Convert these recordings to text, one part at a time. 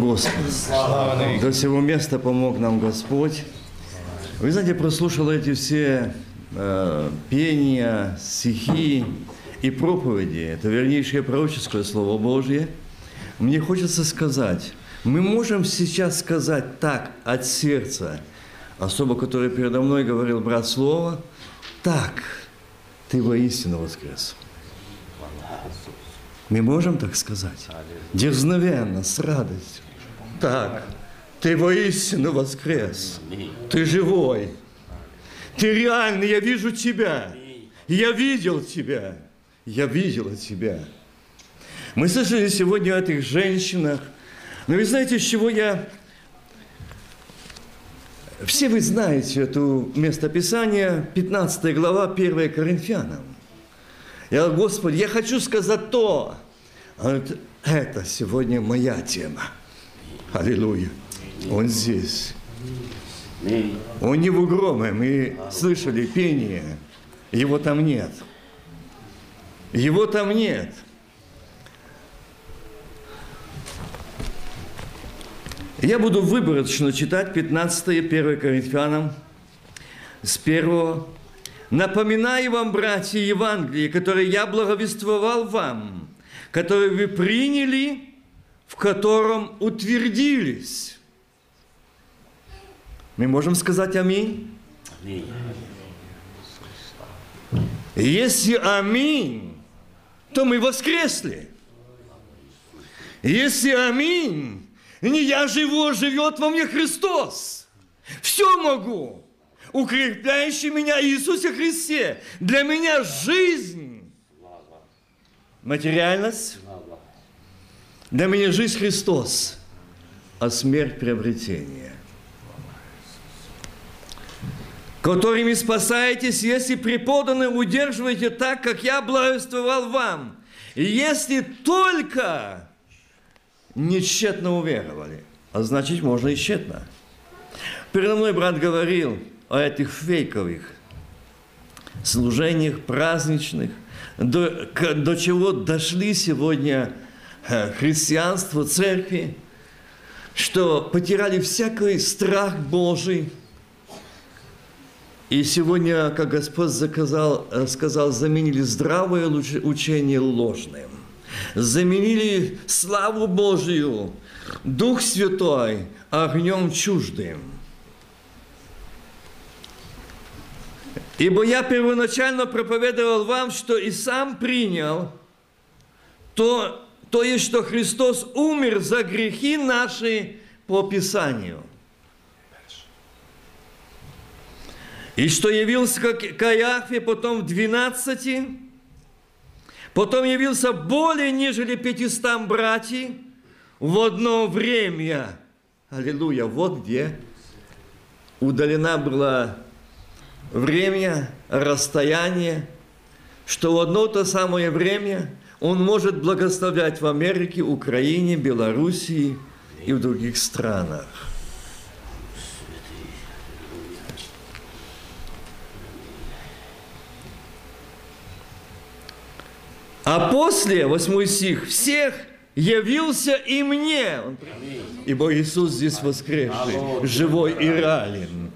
Господу! До сего места помог нам Господь. Вы знаете, прослушал эти все э, пения, стихи и проповеди. Это вернейшее пророческое Слово Божье. Мне хочется сказать, мы можем сейчас сказать так от сердца, особо, который передо мной говорил брат Слово, так, ты воистину воскрес. Мы можем так сказать? Дерзновенно, с радостью. Так, ты воистину воскрес. Ты живой. Ты реальный, я вижу тебя. Я видел тебя. Я видела тебя. Мы слышали сегодня о этих женщинах. Но вы знаете, с чего я... Все вы знаете эту местописание, 15 глава, 1 Коринфянам. Я говорю, Господи, я хочу сказать то. Он говорит, это сегодня моя тема. Аллилуйя. Он здесь. Он не в угроме. Мы слышали пение. Его там нет. Его там нет. Я буду выборочно читать 15 1 Коринфянам с 1 Напоминаю вам, братья, Евангелие, которое я благовествовал вам, которое вы приняли, в котором утвердились. Мы можем сказать аминь? Аминь. Если аминь, то мы воскресли. Если аминь, не я живу, а живет во мне Христос. Все могу укрепляющий меня Иисусе Христе. Для меня жизнь, материальность, для меня жизнь Христос, а смерть приобретение. Которыми спасаетесь, если преподаны удерживаете так, как я благовествовал вам. Если только нечетно уверовали, а значит, можно и тщетно. Передо мной брат говорил – о этих фейковых служениях праздничных, до, до чего дошли сегодня э, христианство, церкви, что потеряли всякий страх Божий. И сегодня, как Господь заказал, э, сказал, заменили здравое учение ложным. Заменили славу Божию, Дух Святой огнем чуждым – Ибо я первоначально проповедовал вам, что и сам принял, то, то есть, что Христос умер за грехи наши по Писанию. И что явился к Каяфе, потом в двенадцати, потом явился более, нежели пятистам братьев в одно время. Аллилуйя, вот где удалена была время, расстояние, что в одно то самое время он может благословлять в Америке, Украине, Белоруссии и в других странах. А после, восьмой стих, всех явился и мне. Ибо Иисус здесь воскресший, живой и реален.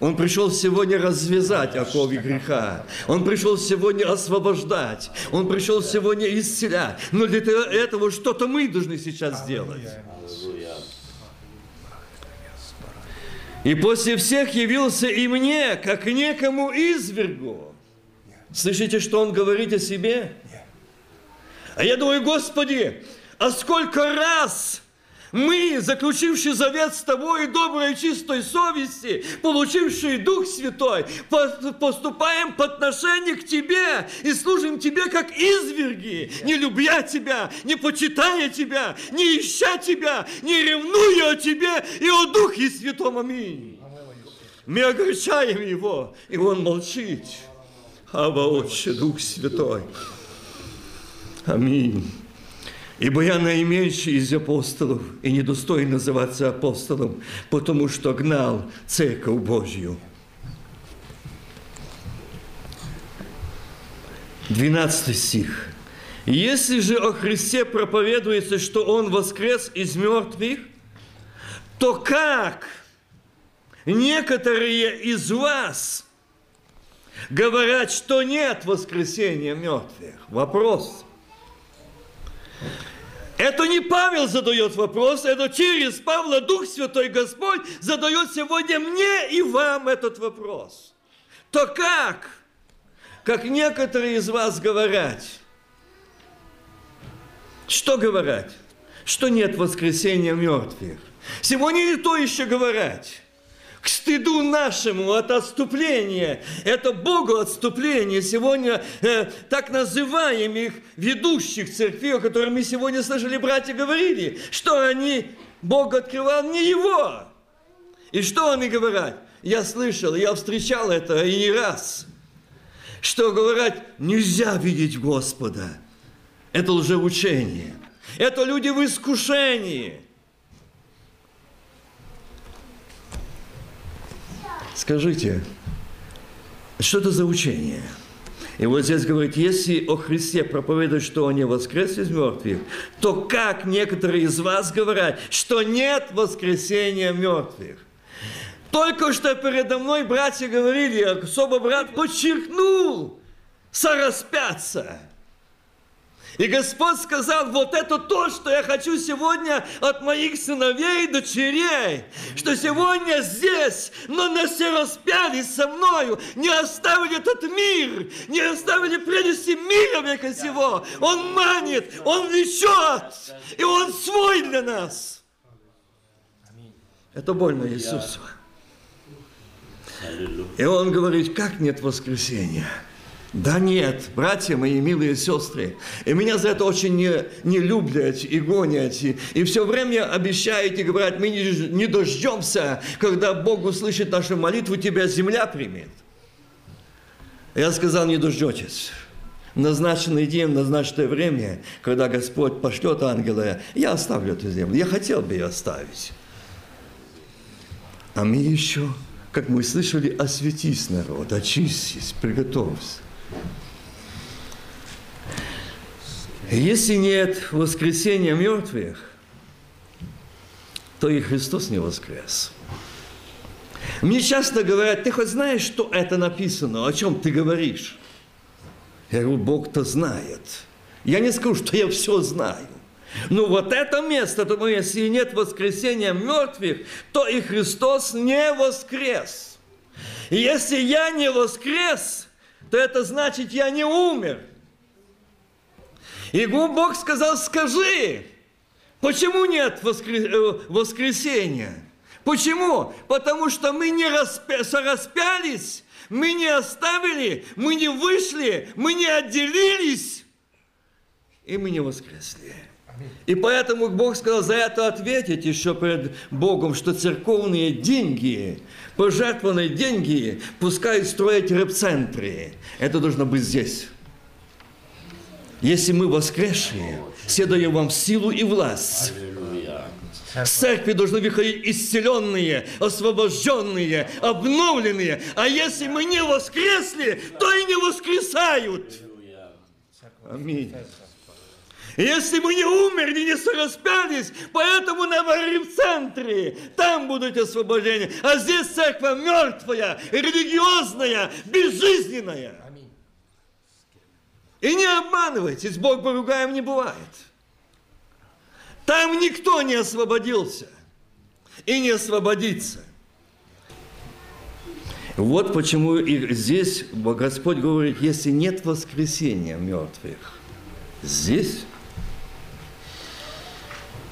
Он пришел сегодня развязать оковы греха. Он пришел сегодня освобождать. Он пришел сегодня исцелять. Но для этого что-то мы должны сейчас сделать. И после всех явился и мне, как некому извергу. Слышите, что он говорит о себе? А я думаю, Господи, а сколько раз мы, заключившие завет с тобой доброй и чистой совести, получившие Дух Святой, поступаем по отношению к тебе и служим тебе как изверги, не любя тебя, не почитая тебя, не ища тебя, не ревнуя о тебе и о Духе Святом. Аминь. Мы огорчаем его, и он молчит. Ава, Отче, Дух Святой. Аминь. Ибо я наименьший из апостолов и недостоин называться апостолом, потому что гнал Церковь Божью. 12 стих. Если же о Христе проповедуется, что Он воскрес из мертвых, то как некоторые из вас говорят, что нет воскресения мертвых? Вопрос. Это не Павел задает вопрос, это через Павла Дух Святой Господь задает сегодня мне и вам этот вопрос. То как? Как некоторые из вас говорят. Что говорят? Что нет воскресения мертвых. Сегодня не то еще говорить к стыду нашему от отступления. Это Богу отступление сегодня э, так называемых ведущих церквей, о которых мы сегодня слышали, братья говорили, что они, Бог открывал не его. И что они говорят? Я слышал, я встречал это и не раз, что говорят, нельзя видеть Господа. Это лжеучение. Это люди в искушении – Скажите, что это за учение? И вот здесь говорит, если о Христе проповедуют, что Он не воскрес из мертвых, то как некоторые из вас говорят, что нет воскресения мертвых? Только что передо мной братья говорили, особо брат подчеркнул сораспяться – и Господь сказал, вот это то, что я хочу сегодня от моих сыновей и дочерей, что сегодня здесь, но не все распялись со мною, не оставили этот мир, не оставили прелести мира века сего. Он манит, Он влечет, и Он свой для нас. Это больно Иисусу. И Он говорит, как нет воскресения? Да нет, братья мои, милые сестры, и меня за это очень не, не любят и гонят, и, и все время обещают и говорят, мы не, не дождемся, когда Бог услышит нашу молитву, тебя земля примет. Я сказал, не дождетесь. назначенный день, назначенное время, когда Господь пошлет ангела, я оставлю эту землю. Я хотел бы ее оставить. А мы еще, как мы слышали, осветись народ, очистись, приготовься. Если нет воскресения мертвых, то и Христос не воскрес. Мне часто говорят, ты хоть знаешь, что это написано, о чем ты говоришь? Я говорю, Бог-то знает. Я не скажу, что я все знаю. Но вот это место, то если нет воскресения мертвых, то и Христос не воскрес. Если я не воскрес, то это значит, я не умер. И Бог сказал, скажи, почему нет э, воскресения? Почему? Потому что мы не распя... распялись, мы не оставили, мы не вышли, мы не отделились, и мы не воскресли. И поэтому Бог сказал за это ответить еще перед Богом, что церковные деньги, пожертвованные деньги, пускай строить рэп-центры. Это должно быть здесь. Если мы воскресшие, все даем вам силу и власть. С церкви должны выходить исцеленные, освобожденные, обновленные. А если мы не воскресли, то и не воскресают. Аминь. Если мы не умерли, не сораспялись, поэтому на в центре, там будут освобождения. А здесь церковь мертвая, религиозная, безжизненная. И не обманывайтесь, Бог поругаем не бывает. Там никто не освободился и не освободится. Вот почему и здесь Господь говорит, если нет воскресения мертвых, здесь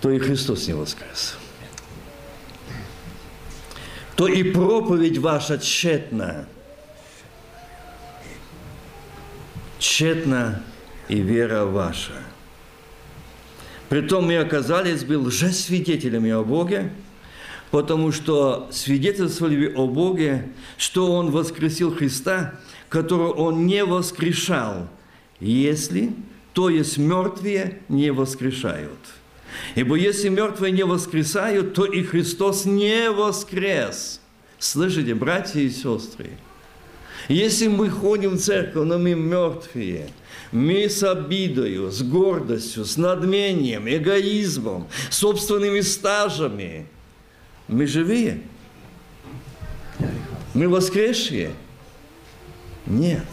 то и Христос не воскрес. То и проповедь ваша тщетна. Тщетна и вера ваша. Притом мы оказались бы лжесвидетелями о Боге, потому что свидетельствовали о Боге, что Он воскресил Христа, которого Он не воскрешал, если, то есть мертвые не воскрешают – Ибо если мертвые не воскресают, то и Христос не воскрес. Слышите, братья и сестры? Если мы ходим в церковь, но мы мертвые, мы с обидою, с гордостью, с надмением, эгоизмом, собственными стажами, мы живые? Мы воскресшие? Нет.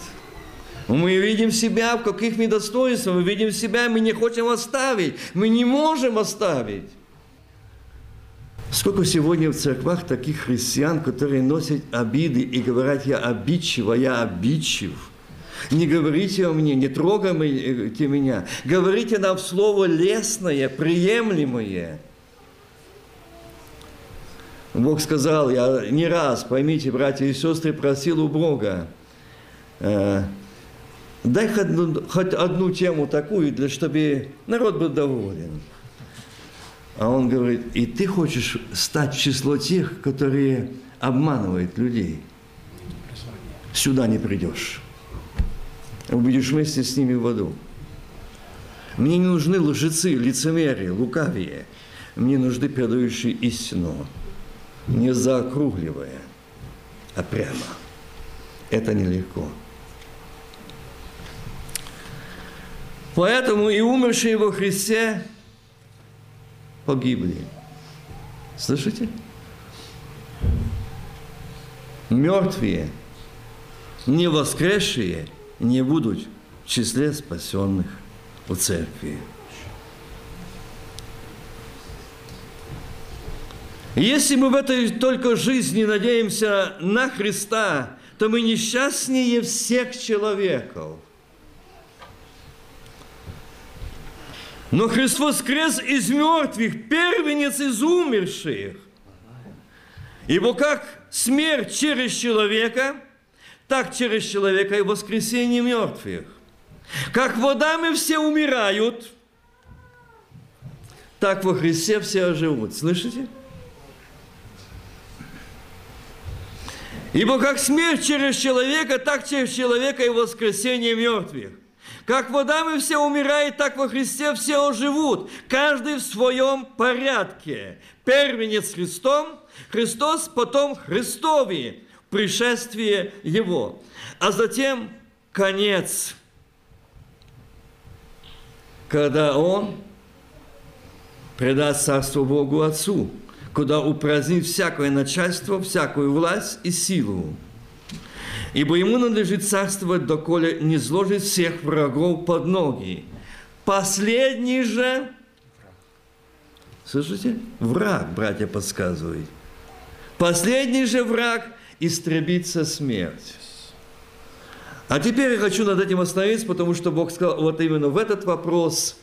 Мы видим себя, в каких мы достоинствах, мы видим себя, мы не хотим оставить, мы не можем оставить. Сколько сегодня в церквах таких христиан, которые носят обиды и говорят, я обидчив, а я обидчив. Не говорите о мне, не трогайте меня. Говорите нам слово лестное, приемлемое. Бог сказал, я не раз, поймите, братья и сестры, просил у Бога, э, дай хоть одну, хоть одну тему такую, для, чтобы народ был доволен. А он говорит, и ты хочешь стать в число тех, которые обманывают людей. Сюда не придешь. Будешь вместе с ними в аду. Мне не нужны лжецы, лицемерие, лукавие. Мне нужны передающие истину, не заокругливая, а прямо. Это нелегко. Поэтому и умершие во Христе погибли. Слышите? Мертвые, не воскресшие не будут в числе спасенных в церкви. Если мы в этой только жизни надеемся на Христа, то мы несчастнее всех человеков. Но Христос воскрес из мертвых, первенец из умерших. Ибо как смерть через человека, так через человека и воскресение мертвых. Как водами все умирают, так во Христе все оживут. Слышите? Ибо как смерть через человека, так через человека и воскресение мертвых. Как водами все умирают, так во Христе все оживут, каждый в своем порядке. Первенец Христом, Христос, потом Христове, пришествие Его. А затем конец, когда Он предаст царство Богу Отцу, куда упразднит всякое начальство, всякую власть и силу ибо ему надлежит царствовать, доколе не сложит всех врагов под ноги. Последний же, слышите, враг, братья подсказывают, последний же враг истребится смерть. А теперь я хочу над этим остановиться, потому что Бог сказал, вот именно в этот вопрос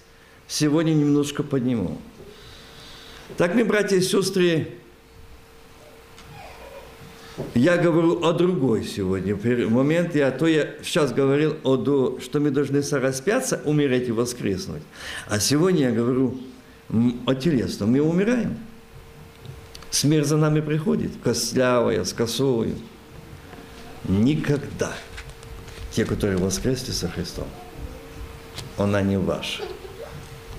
сегодня немножко подниму. Так, мы, братья и сестры, я говорю о другой сегодня момент. Я, то я сейчас говорил о том, что мы должны сораспяться, умереть и воскреснуть. А сегодня я говорю о телесном. Мы умираем. Смерть за нами приходит, костлявая, с косою. Никогда те, которые воскресли со Христом, она не ваша.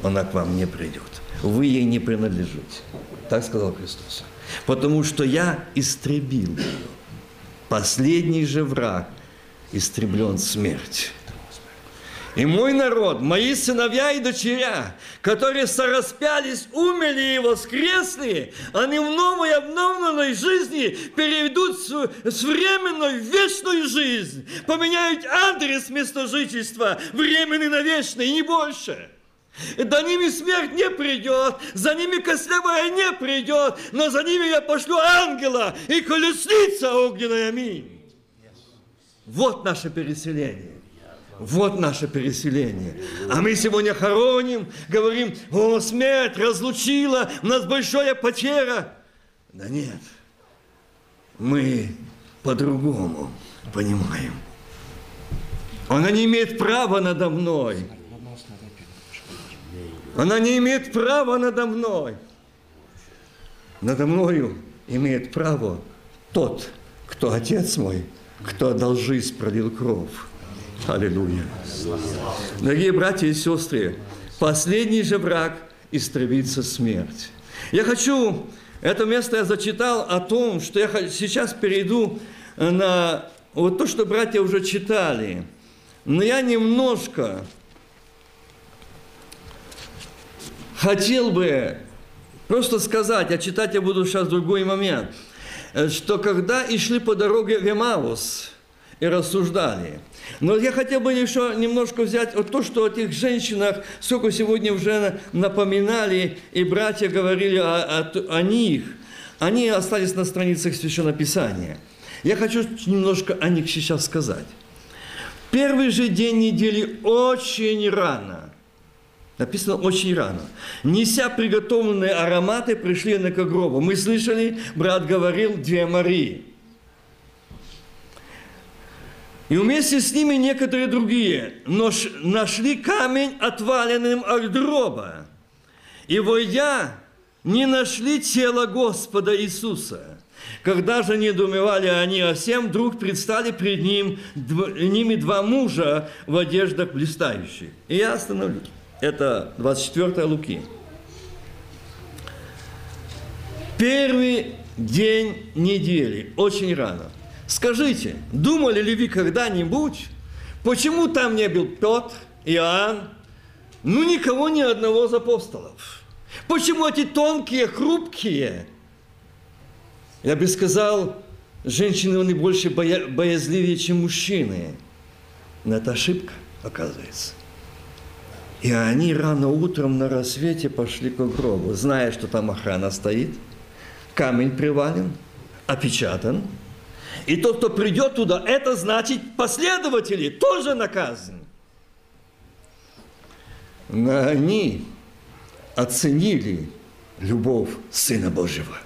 Она к вам не придет. Вы ей не принадлежите. Так сказал Христос потому что я истребил ее. Последний же враг истреблен смерть. И мой народ, мои сыновья и дочеря, которые сораспялись, умерли и воскресли, они в новой обновленной жизни переведут с временной в вечную жизнь, поменяют адрес места жительства, временный на вечный, и не больше – до ними смерть не придет, за ними костлявая не придет, но за ними я пошлю ангела и колесница огненная. Аминь. Вот наше переселение. Вот наше переселение. А мы сегодня хороним, говорим, о, смерть разлучила, у нас большая потеря. Да нет, мы по-другому понимаем. Она не имеет права надо мной. Она не имеет права надо мной. Надо мною имеет право тот, кто Отец мой, кто отдал жизнь, пролил кровь. Аллилуйя. Дорогие братья и сестры, последний же враг истребится смерть. Я хочу, это место я зачитал о том, что я сейчас перейду на вот то, что братья уже читали, но я немножко хотел бы просто сказать, а читать я буду сейчас в другой момент, что когда и шли по дороге в Эмаус и рассуждали – но я хотел бы еще немножко взять вот то, что о этих женщинах, сколько сегодня уже напоминали, и братья говорили о, о, о них. Они остались на страницах Священного Писания. Я хочу немножко о них сейчас сказать. Первый же день недели очень рано. Написано очень рано. Неся приготовленные ароматы, пришли они к гробу. Мы слышали, брат говорил, две Марии – и вместе с ними некоторые другие, но нашли камень отваленным от гроба. И войдя, не нашли тело Господа Иисуса. Когда же недоумевали они о всем, вдруг предстали перед ним, ними два мужа в одеждах блистающих. И я остановлюсь. Это 24 Луки. Первый день недели, очень рано – Скажите, думали ли вы когда-нибудь, почему там не был Петр, Иоанн, ну никого, ни одного из апостолов? Почему эти тонкие, хрупкие? Я бы сказал, женщины, они больше боя, боязливее, чем мужчины. Но это ошибка, оказывается. И они рано утром на рассвете пошли к гробу, зная, что там охрана стоит, камень привален, опечатан – и тот, кто придет туда, это значит последователи тоже наказаны. Но они оценили любовь Сына Божьего.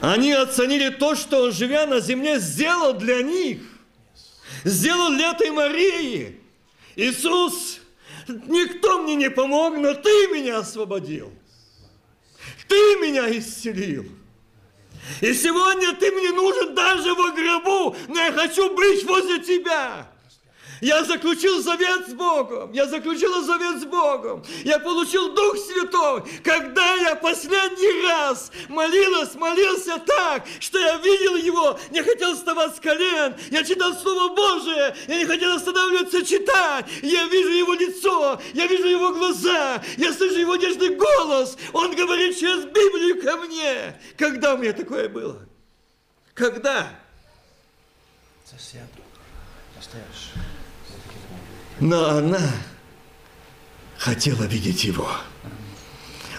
Они оценили то, что Он, живя на земле, сделал для них. Сделал для этой Марии. Иисус, никто мне не помог, но Ты меня освободил. Ты меня исцелил. И сегодня ты мне нужен даже в гробу, но я хочу быть возле тебя. Я заключил завет с Богом. Я заключил завет с Богом. Я получил Дух Святой. Когда я последний раз молилась, молился так, что я видел Его, не хотел вставать с колен. Я читал Слово Божие. Я не хотел останавливаться читать. Я вижу Его лицо. Я вижу Его глаза. Я слышу Его нежный голос. Он говорит через Библию ко мне. Когда у меня такое было? Когда? Засяду. Настоящий. Но она хотела видеть его.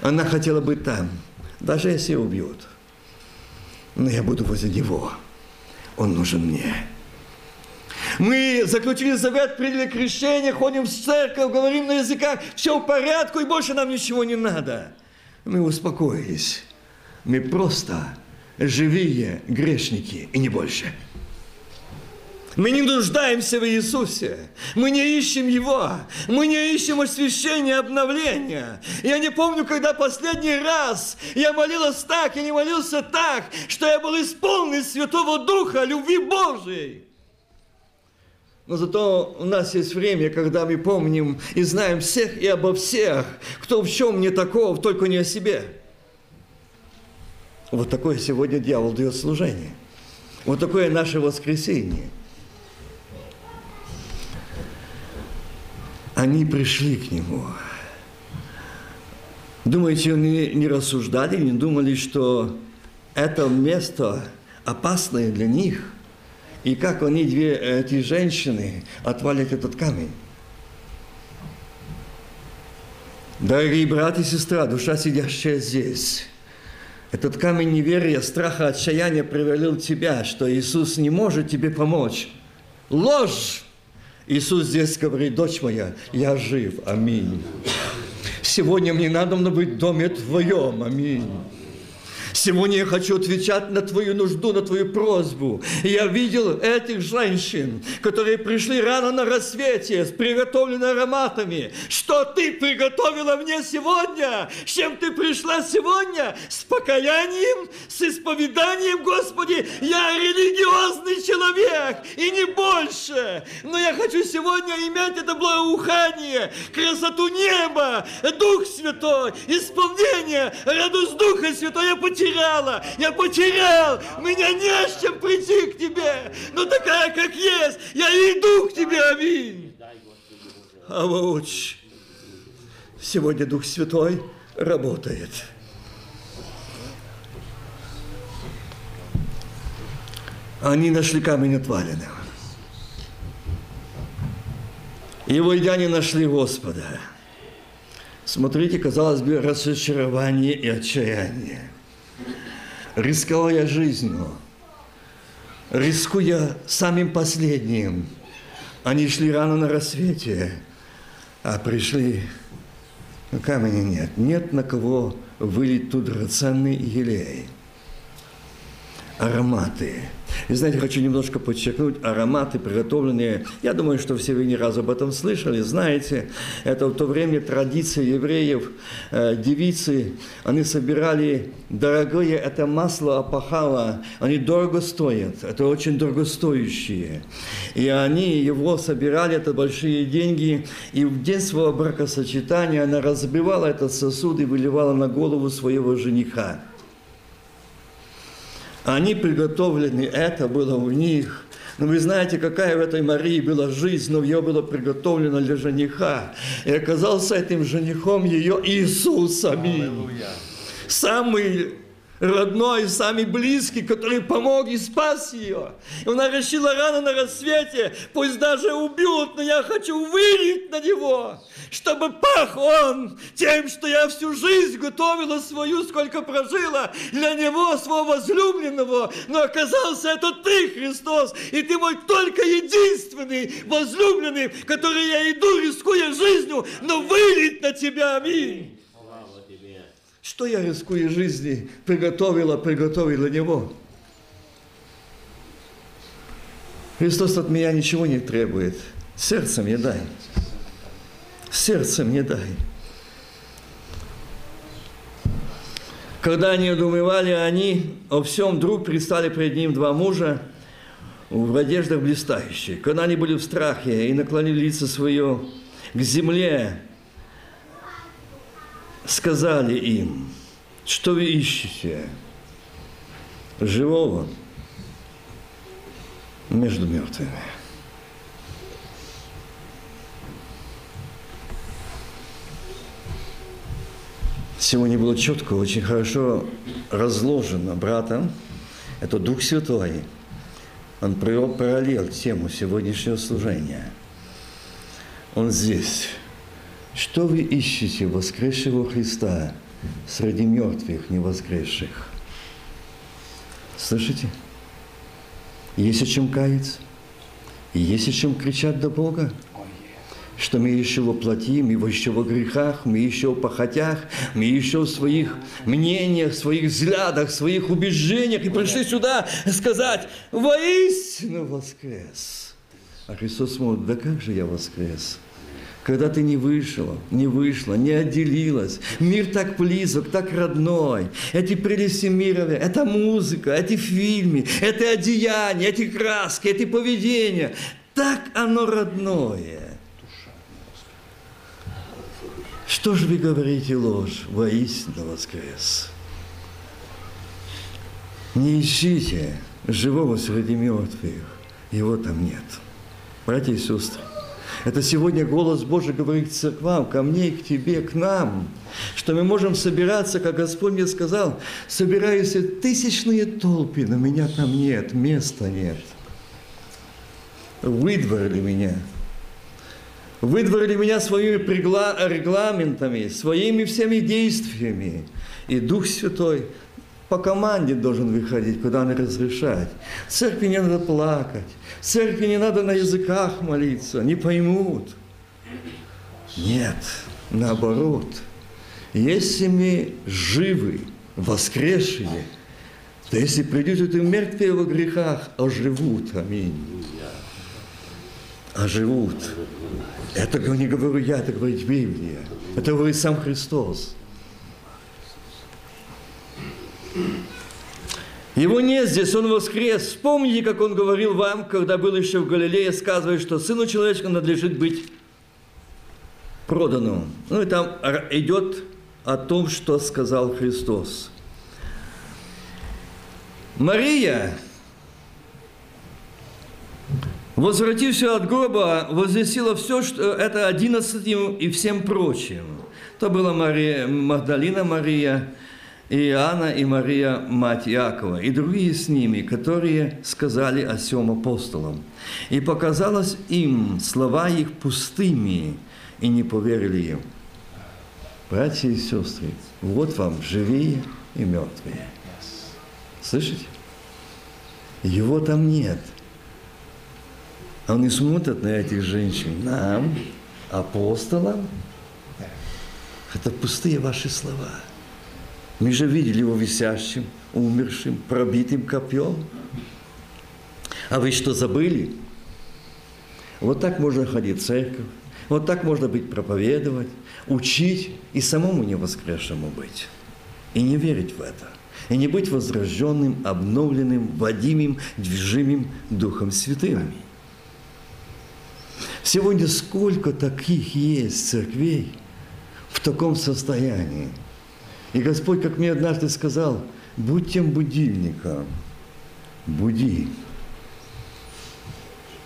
Она хотела быть там, даже если убьют. Но я буду возле него. Он нужен мне. Мы заключили завет, приняли крещение, ходим в церковь, говорим на языках, все в порядку, и больше нам ничего не надо. Мы успокоились. Мы просто живые грешники, и не больше. Мы не нуждаемся в Иисусе. Мы не ищем Его. Мы не ищем освящения, обновления. Я не помню, когда последний раз я молилась так, я не молился так, что я был исполнен Святого Духа, любви Божией. Но зато у нас есть время, когда мы помним и знаем всех и обо всех, кто в чем не такого, только не о себе. Вот такое сегодня дьявол дает служение. Вот такое наше воскресенье – они пришли к нему. Думаете, они не рассуждали, не думали, что это место опасное для них? И как они, две эти женщины, отвалят этот камень? Дорогие братья и сестра, душа, сидящая здесь, этот камень неверия, страха, отчаяния привалил тебя, что Иисус не может тебе помочь. Ложь! Иисус здесь говорит, дочь моя, я жив, аминь. Сегодня мне надо быть в доме твоем, аминь. Сегодня я хочу отвечать на твою нужду, на твою просьбу. Я видел этих женщин, которые пришли рано на рассвете с приготовленными ароматами. Что ты приготовила мне сегодня? С чем ты пришла сегодня? С покаянием, с исповеданием, Господи, я религиозный человек и не больше. Но я хочу сегодня иметь это благоухание, красоту неба, Дух Святой, исполнение, радость Духа Святой. Я потерял потеряла, я потерял, меня не с чем прийти к тебе, но такая, как есть, я иду к тебе, аминь. А вот сегодня Дух Святой работает. Они нашли камень отваленного. И войдя не нашли Господа. Смотрите, казалось бы, разочарование и отчаяние. Рисковая жизнью, рискуя самым последним, они шли рано на рассвете, а пришли, но камня нет, нет на кого вылить тут драгоценный елей. Ароматы – и знаете, хочу немножко подчеркнуть, ароматы, приготовленные, я думаю, что все вы не раз об этом слышали, знаете, это в то время традиция евреев, э, девицы, они собирали дорогое, это масло опахало, они дорого стоят, это очень дорогостоящие. И они его собирали, это большие деньги, и в день своего бракосочетания она разбивала этот сосуд и выливала на голову своего жениха. Они приготовлены, это было у них. Но вы знаете, какая в этой Марии была жизнь, но ее было приготовлено для жениха. И оказался этим женихом ее Иисус самим. Самый родной, самый близкий, который помог и спас ее. И она решила рано на рассвете, пусть даже убьют, но я хочу вылить на него, чтобы пах он тем, что я всю жизнь готовила свою, сколько прожила для него, своего возлюбленного. Но оказался это ты, Христос, и ты мой только единственный возлюбленный, который я иду, рискуя жизнью, но вылить на тебя. Аминь. Что я, рискуя жизни, приготовила, приготовила Него? Христос от меня ничего не требует. Сердце мне дай. Сердце мне дай. Когда они удумывали, они о всем вдруг пристали пред ним два мужа в одеждах блистающих. Когда они были в страхе и наклонили лицо свое к земле, сказали им, что вы ищете живого между мертвыми. Сегодня было четко, очень хорошо разложено братом. Это Дух Святой. Он провел параллель тему сегодняшнего служения. Он здесь. Что вы ищете воскресшего Христа среди мертвых невоскресших? Слышите? Есть о чем каяться? Есть о чем кричать до Бога? Что мы еще воплотим, мы еще во грехах, мы еще в похотях, мы еще в своих мнениях, своих взглядах, своих убеждениях и пришли сюда сказать, воистину воскрес. А Христос смотрит, да как же я воскрес? Когда ты не вышла, не вышла, не отделилась. Мир так близок, так родной. Эти прелести мира, это музыка, эти фильмы, это одеяния, эти краски, эти поведения. Так оно родное. Что же вы говорите ложь? Воистину воскрес. Не ищите живого среди мертвых. Его там нет. Братья и сестры, это сегодня голос Божий говорит к церквам, ко мне, к тебе, к нам, что мы можем собираться, как Господь мне сказал, собираются тысячные толпы, но меня там нет, места нет. Выдворили меня. Выдворили меня своими регламентами, своими всеми действиями. И Дух Святой – по команде должен выходить, куда не разрешать. В церкви не надо плакать. Церкви не надо на языках молиться, не поймут. Нет, наоборот. Если мы живы, воскресшие, то если придут и мертвые во грехах, оживут. Аминь. Оживут. Это не говорю я, это говорит Библия. Это говорит сам Христос. Его нет здесь, Он воскрес. Вспомните, как Он говорил вам, когда был еще в Галилее, сказывая, что Сыну Человеческому надлежит быть проданным. Ну и там идет о том, что сказал Христос. Мария, возвратившись от гроба, возвестила все, что это одиннадцатым и всем прочим. То была Мария, Магдалина Мария, и Иоанна и Мария, мать Якова, и другие с ними, которые сказали о сем апостолам. И показалось им слова их пустыми, и не поверили им. Братья и сестры, вот вам живые и мертвые. Слышите? Его там нет. Они смотрят на этих женщин, нам, апостолам. Это пустые ваши слова. Мы же видели его висящим, умершим, пробитым копьем. А вы что, забыли? Вот так можно ходить в церковь, вот так можно быть проповедовать, учить и самому не воскресшему быть. И не верить в это. И не быть возрожденным, обновленным, водимым, движимым Духом Святым. Сегодня сколько таких есть церквей в таком состоянии – и Господь, как мне однажды сказал, будь тем будильником, буди.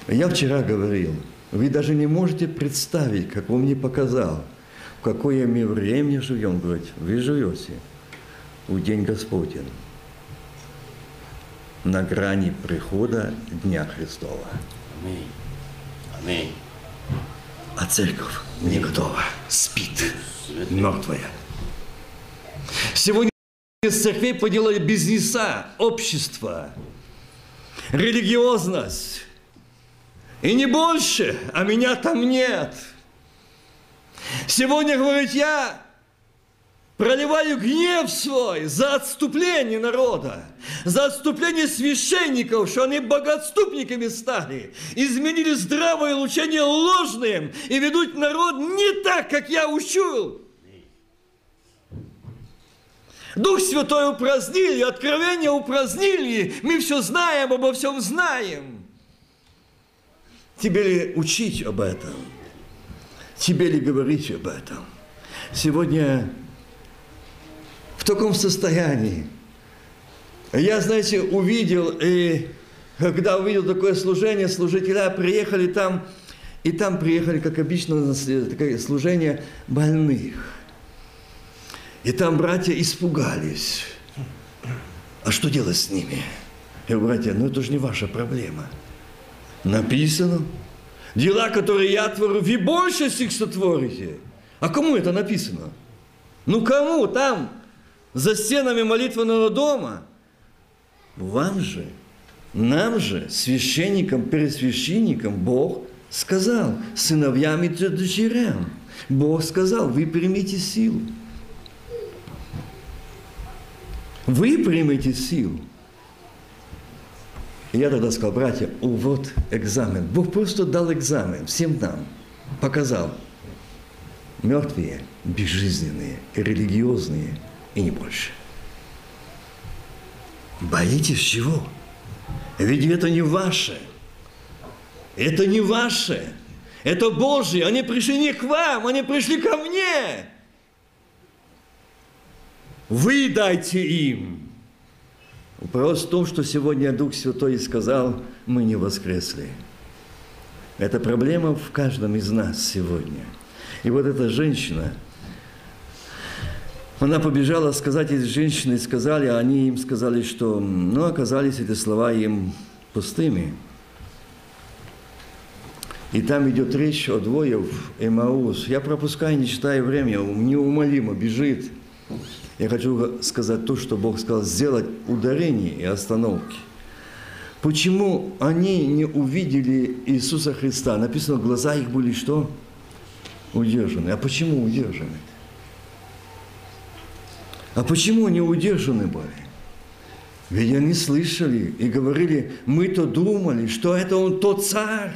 Я вчера говорил, вы даже не можете представить, как Он мне показал, в какое мы время живем. Говорит, вы живете в день Господень, на грани прихода Дня Христова. Аминь. Аминь. А церковь не готова, спит, мертвая. Сегодня из церквей поделали бизнеса, общество, религиозность. И не больше, а меня там нет. Сегодня, говорит, я проливаю гнев свой за отступление народа, за отступление священников, что они богоотступниками стали, изменили здравое учение ложным и ведут народ не так, как я учу. Дух Святой упразднили, откровение упразднили. Мы все знаем, обо всем знаем. Тебе ли учить об этом? Тебе ли говорить об этом? Сегодня в таком состоянии. Я, знаете, увидел, и когда увидел такое служение, служителя приехали там, и там приехали, как обычно, служение больных – и там братья испугались. А что делать с ними? Я говорю, братья, ну это же не ваша проблема. Написано. Дела, которые я творю, вы больше всех сотворите. А кому это написано? Ну кому там, за стенами молитвенного дома? Вам же, нам же, священникам, пересвященникам, Бог сказал, сыновьям и дочерям. Бог сказал, вы примите силу. Вы примете силу. И я тогда сказал, братья, вот экзамен. Бог просто дал экзамен всем нам. Показал. Мертвые, безжизненные, религиозные и не больше. Боитесь чего? Ведь это не ваше. Это не ваше. Это Божье. Они пришли не к вам, они пришли ко мне. Вы дайте им. Вопрос в том, что сегодня Дух Святой сказал, мы не воскресли. Это проблема в каждом из нас сегодня. И вот эта женщина, она побежала сказать, эти женщины сказали, а они им сказали, что, ну, оказались эти слова им пустыми. И там идет речь о двое в Эмаус. Я пропускаю, не читаю время, неумолимо бежит. Я хочу сказать то, что Бог сказал, сделать ударение и остановки. Почему они не увидели Иисуса Христа? Написано, глаза их были что? Удержаны. А почему удержаны? А почему они удержаны были? Ведь они слышали и говорили, мы-то думали, что это он тот царь,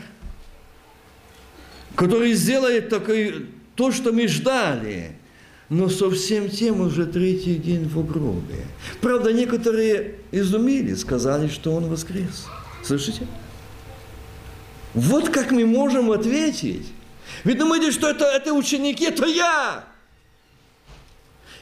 который сделает такое, то, что мы ждали но совсем тем уже третий день в гробе. Правда, некоторые изумили, сказали, что он воскрес. Слышите? Вот как мы можем ответить. Вы думаете, что это, это ученики, это я.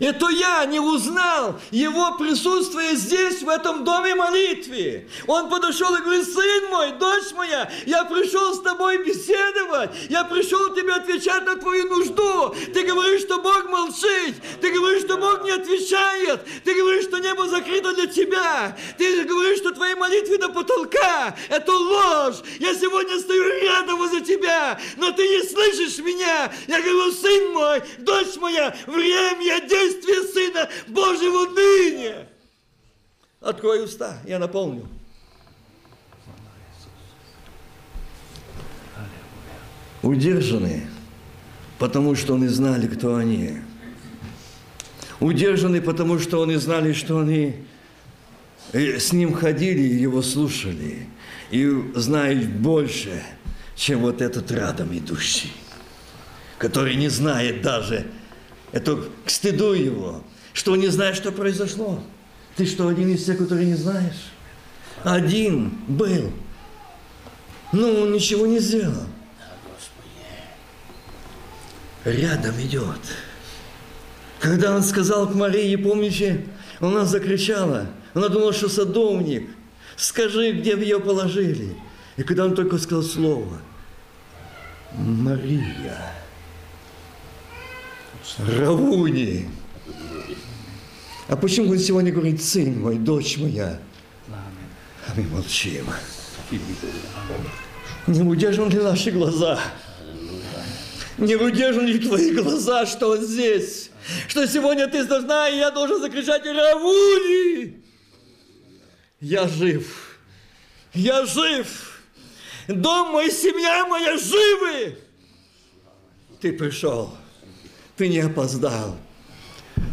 Это я не узнал его присутствие здесь, в этом доме молитве. Он подошел и говорит, сын мой, дочь моя, я пришел с тобой беседовать, я пришел тебе отвечать на твою нужду. Ты говоришь, что Бог молчит, ты говоришь, что Бог не отвечает, ты говоришь, что небо закрыто для тебя, ты говоришь, что твои молитвы до потолка. Это ложь. Я сегодня стою рядом возле тебя, но ты не слышишь меня. Я говорю, сын мой, дочь моя, время действия Сына Божьего ныне. Открой уста, я наполню. Удержаны, потому что они знали, кто они. Удержаны, потому что они знали, что они э, с ним ходили его слушали. И знают больше, чем вот этот рядом идущий, который не знает даже, это к стыду его, что не знает, что произошло. Ты что, один из тех, которые не знаешь? Один был. Ну, он ничего не сделал. Рядом идет. Когда он сказал к Марии, помните, она закричала, она думала, что садовник, скажи, где бы ее положили. И когда он только сказал слово, Мария, Равуни. А почему он сегодня говорит, сын мой, дочь моя? А мы молчим. Не удержим ли наши глаза? Не удержим ли твои глаза, что он здесь? Что сегодня ты должна, и я должен закричать Равуни! Я жив. Я жив. Дом мой, семья моя живы. Ты пришел. Ты не опоздал.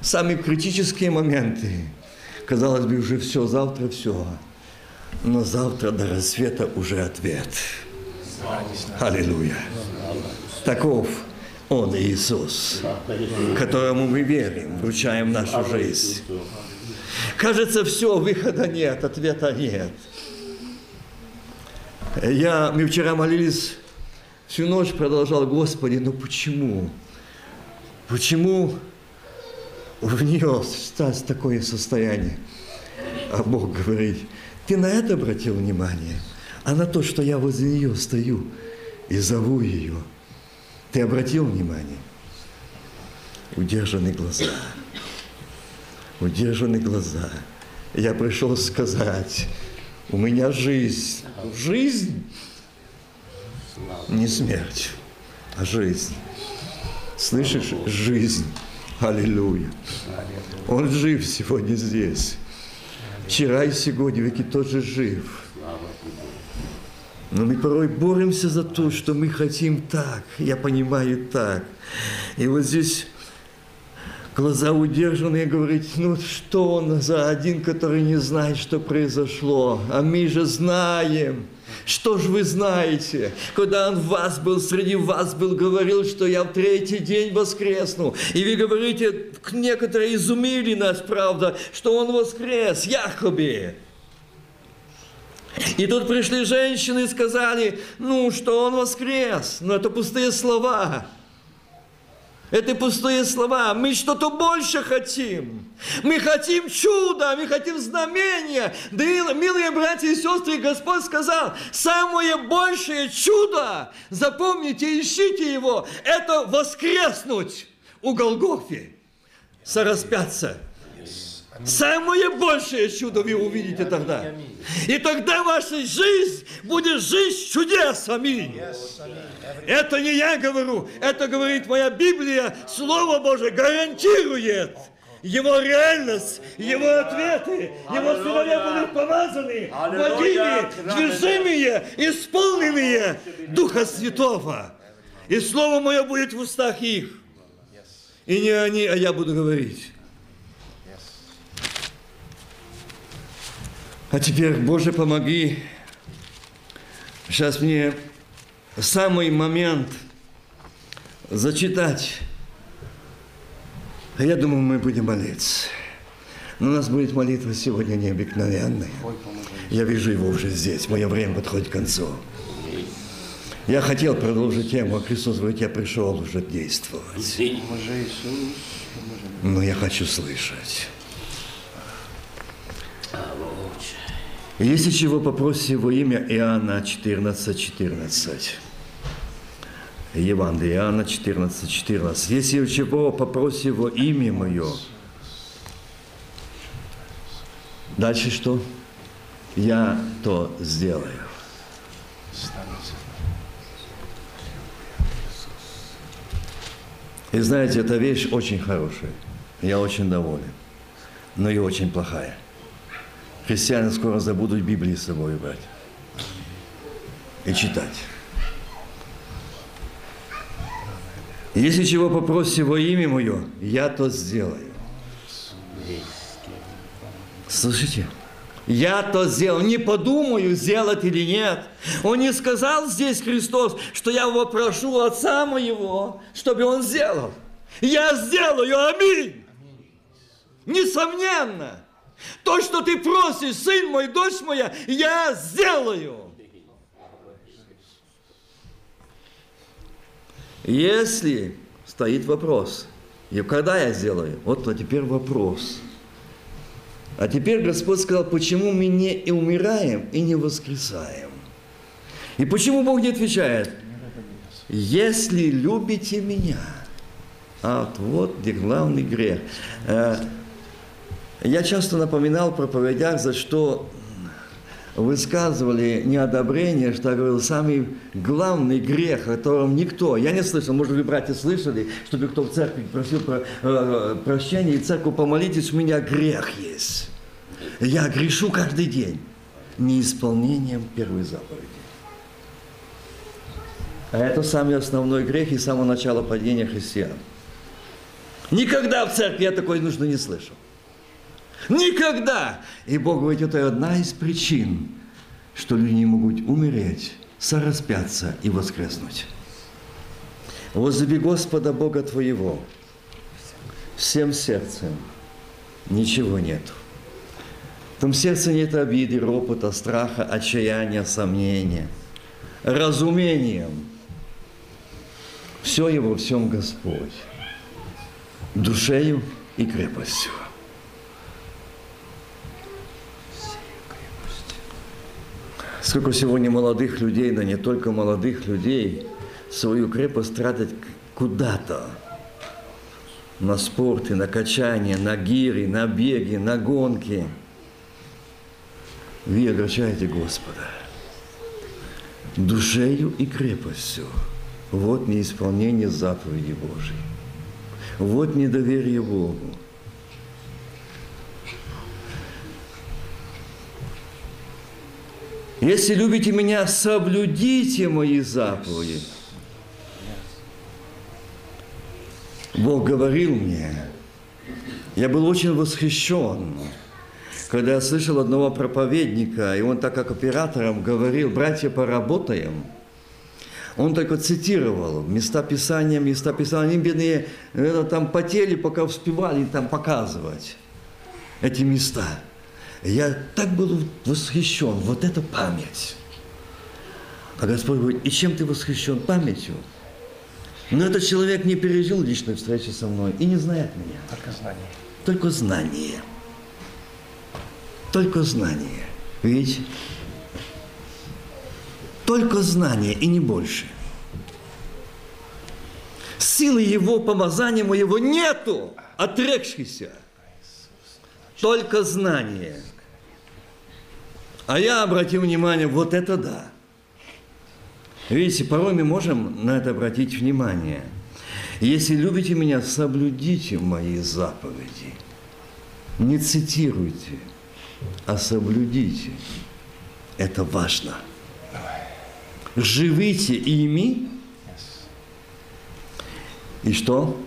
Самые критические моменты. Казалось бы, уже все, завтра все. Но завтра до рассвета уже ответ. Аллилуйя. Таков Он Иисус, которому мы верим, вручаем нашу жизнь. Кажется, все, выхода нет, ответа нет. Я, мы вчера молились, всю ночь продолжал, Господи, ну почему? Почему в нее стать такое состояние? А Бог говорит, ты на это обратил внимание, а на то, что я возле нее стою и зову ее. Ты обратил внимание? Удержаны глаза. Удержаны глаза. Я пришел сказать, у меня жизнь. Жизнь. Не смерть, а жизнь. Слышишь? Жизнь. Аллилуйя. Он жив сегодня здесь. Вчера и сегодня веки тоже жив. Но мы порой боремся за то, что мы хотим так, я понимаю так. И вот здесь глаза удержанные, говорить, ну что он за один, который не знает, что произошло, а мы же знаем. Что же вы знаете? Когда он в вас был, среди вас был, говорил, что я в третий день воскресну. И вы говорите, некоторые изумили нас, правда, что он воскрес, якобы. И тут пришли женщины и сказали, ну, что он воскрес. Но это пустые слова. Это пустые слова. Мы что-то больше хотим. Мы хотим чуда, мы хотим знамения. Да, милые братья и сестры, Господь сказал, самое большее чудо, запомните, ищите его, это воскреснуть у Голгофи, сораспяться. Самое большее чудо вы увидите тогда. И тогда ваша жизнь будет жизнь чудес. Аминь. Это не я говорю, это говорит моя Библия, Слово Божие гарантирует его реальность, его ответы, его сыновья будут помазаны, водимые, движимые, исполненные Духа Святого. И Слово Мое будет в устах их. И не они, а я буду говорить. А теперь, Боже, помоги. Сейчас мне самый момент зачитать. А я думаю, мы будем молиться. Но у нас будет молитва сегодня необыкновенная. Я вижу его уже здесь. Мое время подходит к концу. Я хотел продолжить тему, а Христос говорит, я пришел уже действовать. Но я хочу слышать. Если чего попросите во имя Иоанна 14, 14. Евангелие Иоанна 14, 14. Если чего попросите во имя Мое. Дальше что? Я то сделаю. И знаете, эта вещь очень хорошая. Я очень доволен. Но и очень плохая. Христиане скоро забудут Библии с собой брать. И читать. Если чего попросите во имя Мое, я то сделаю. Слышите? Я то сделал. Не подумаю, сделать или нет. Он не сказал здесь Христос, что я его прошу Отца моего, чтобы он сделал. Я сделаю, аминь. Несомненно. То, что ты просишь, сын мой, дочь моя, я сделаю. Если стоит вопрос, и когда я сделаю, вот а теперь вопрос. А теперь Господь сказал, почему мы не и умираем, и не воскресаем. И почему Бог не отвечает? Если любите меня. А вот, вот где главный грех. Я часто напоминал проповедях, за что высказывали неодобрение, что я говорил, самый главный грех, о котором никто, я не слышал, может быть, братья слышали, чтобы кто в церкви просил про, э, прощения, и церковь помолитесь, у меня грех есть. Я грешу каждый день неисполнением первой заповеди. А это самый основной грех и самого начала падения христиан. Никогда в церкви я такой нужно не слышал. Никогда! И Бог говорит, это одна из причин, что люди не могут умереть, сораспяться и воскреснуть. Возлюби Господа Бога твоего всем сердцем. Ничего нету. В том сердце нет обиды, ропота, страха, отчаяния, сомнения. Разумением. Все его, всем Господь. Душею и крепостью. Сколько сегодня молодых людей, да не только молодых людей, свою крепость тратят куда-то. На спорты, на качание, на гири, на беги, на гонки. Вы огорчаете Господа. Душею и крепостью. Вот неисполнение заповеди Божьей. Вот недоверие Богу. Если любите меня, соблюдите мои заповеди. Бог говорил мне, я был очень восхищен, когда я слышал одного проповедника, и он так как оператором говорил, братья, поработаем. Он только цитировал места Писания, места Писания. Они, бедные, это, там потели, пока успевали там показывать эти места. Я так был восхищен, вот это память. А Господь говорит, и чем ты восхищен памятью? Но этот человек не пережил личной встречи со мной и не знает меня. Только знание. Только знание. Только знание. Видите? Только знание и не больше. Силы его помазания моего нету, отрекшийся. Только знание. А я обратил внимание, вот это да. Видите, порой мы можем на это обратить внимание. Если любите меня, соблюдите мои заповеди. Не цитируйте, а соблюдите. Это важно. Живите ими. И что?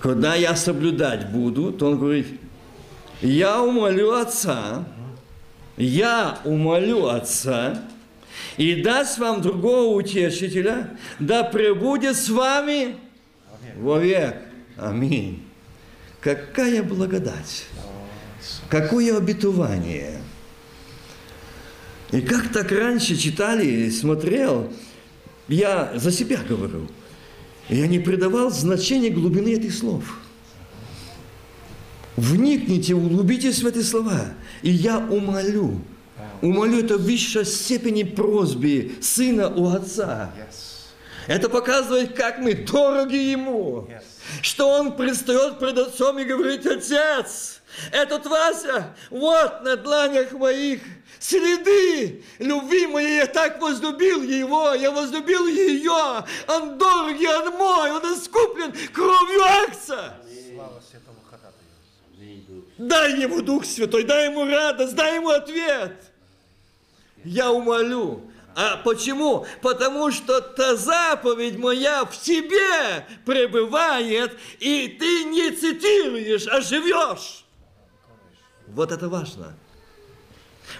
Когда я соблюдать буду, то он говорит, я умолю Отца, я умолю Отца, и даст вам другого утешителя, да пребудет с вами вовек. Аминь. Какая благодать! Какое обетование! И как так раньше читали, смотрел, я за себя говорю, я не придавал значения глубины этих слов. Вникните, углубитесь в эти слова. И я умолю. Умолю это в высшей степени просьбе сына у отца. Это показывает, как мы дороги ему. Что он пристает пред отцом и говорит, отец, этот Вася, вот на дланях моих следы любви моей, я так возлюбил его, я возлюбил ее, он дорогий, он мой, он искуплен кровью акция. Дай ему Дух Святой, дай ему радость, дай ему ответ. Я умолю, а почему? Потому что та заповедь моя в тебе пребывает, и ты не цитируешь, а живешь. Вот это важно.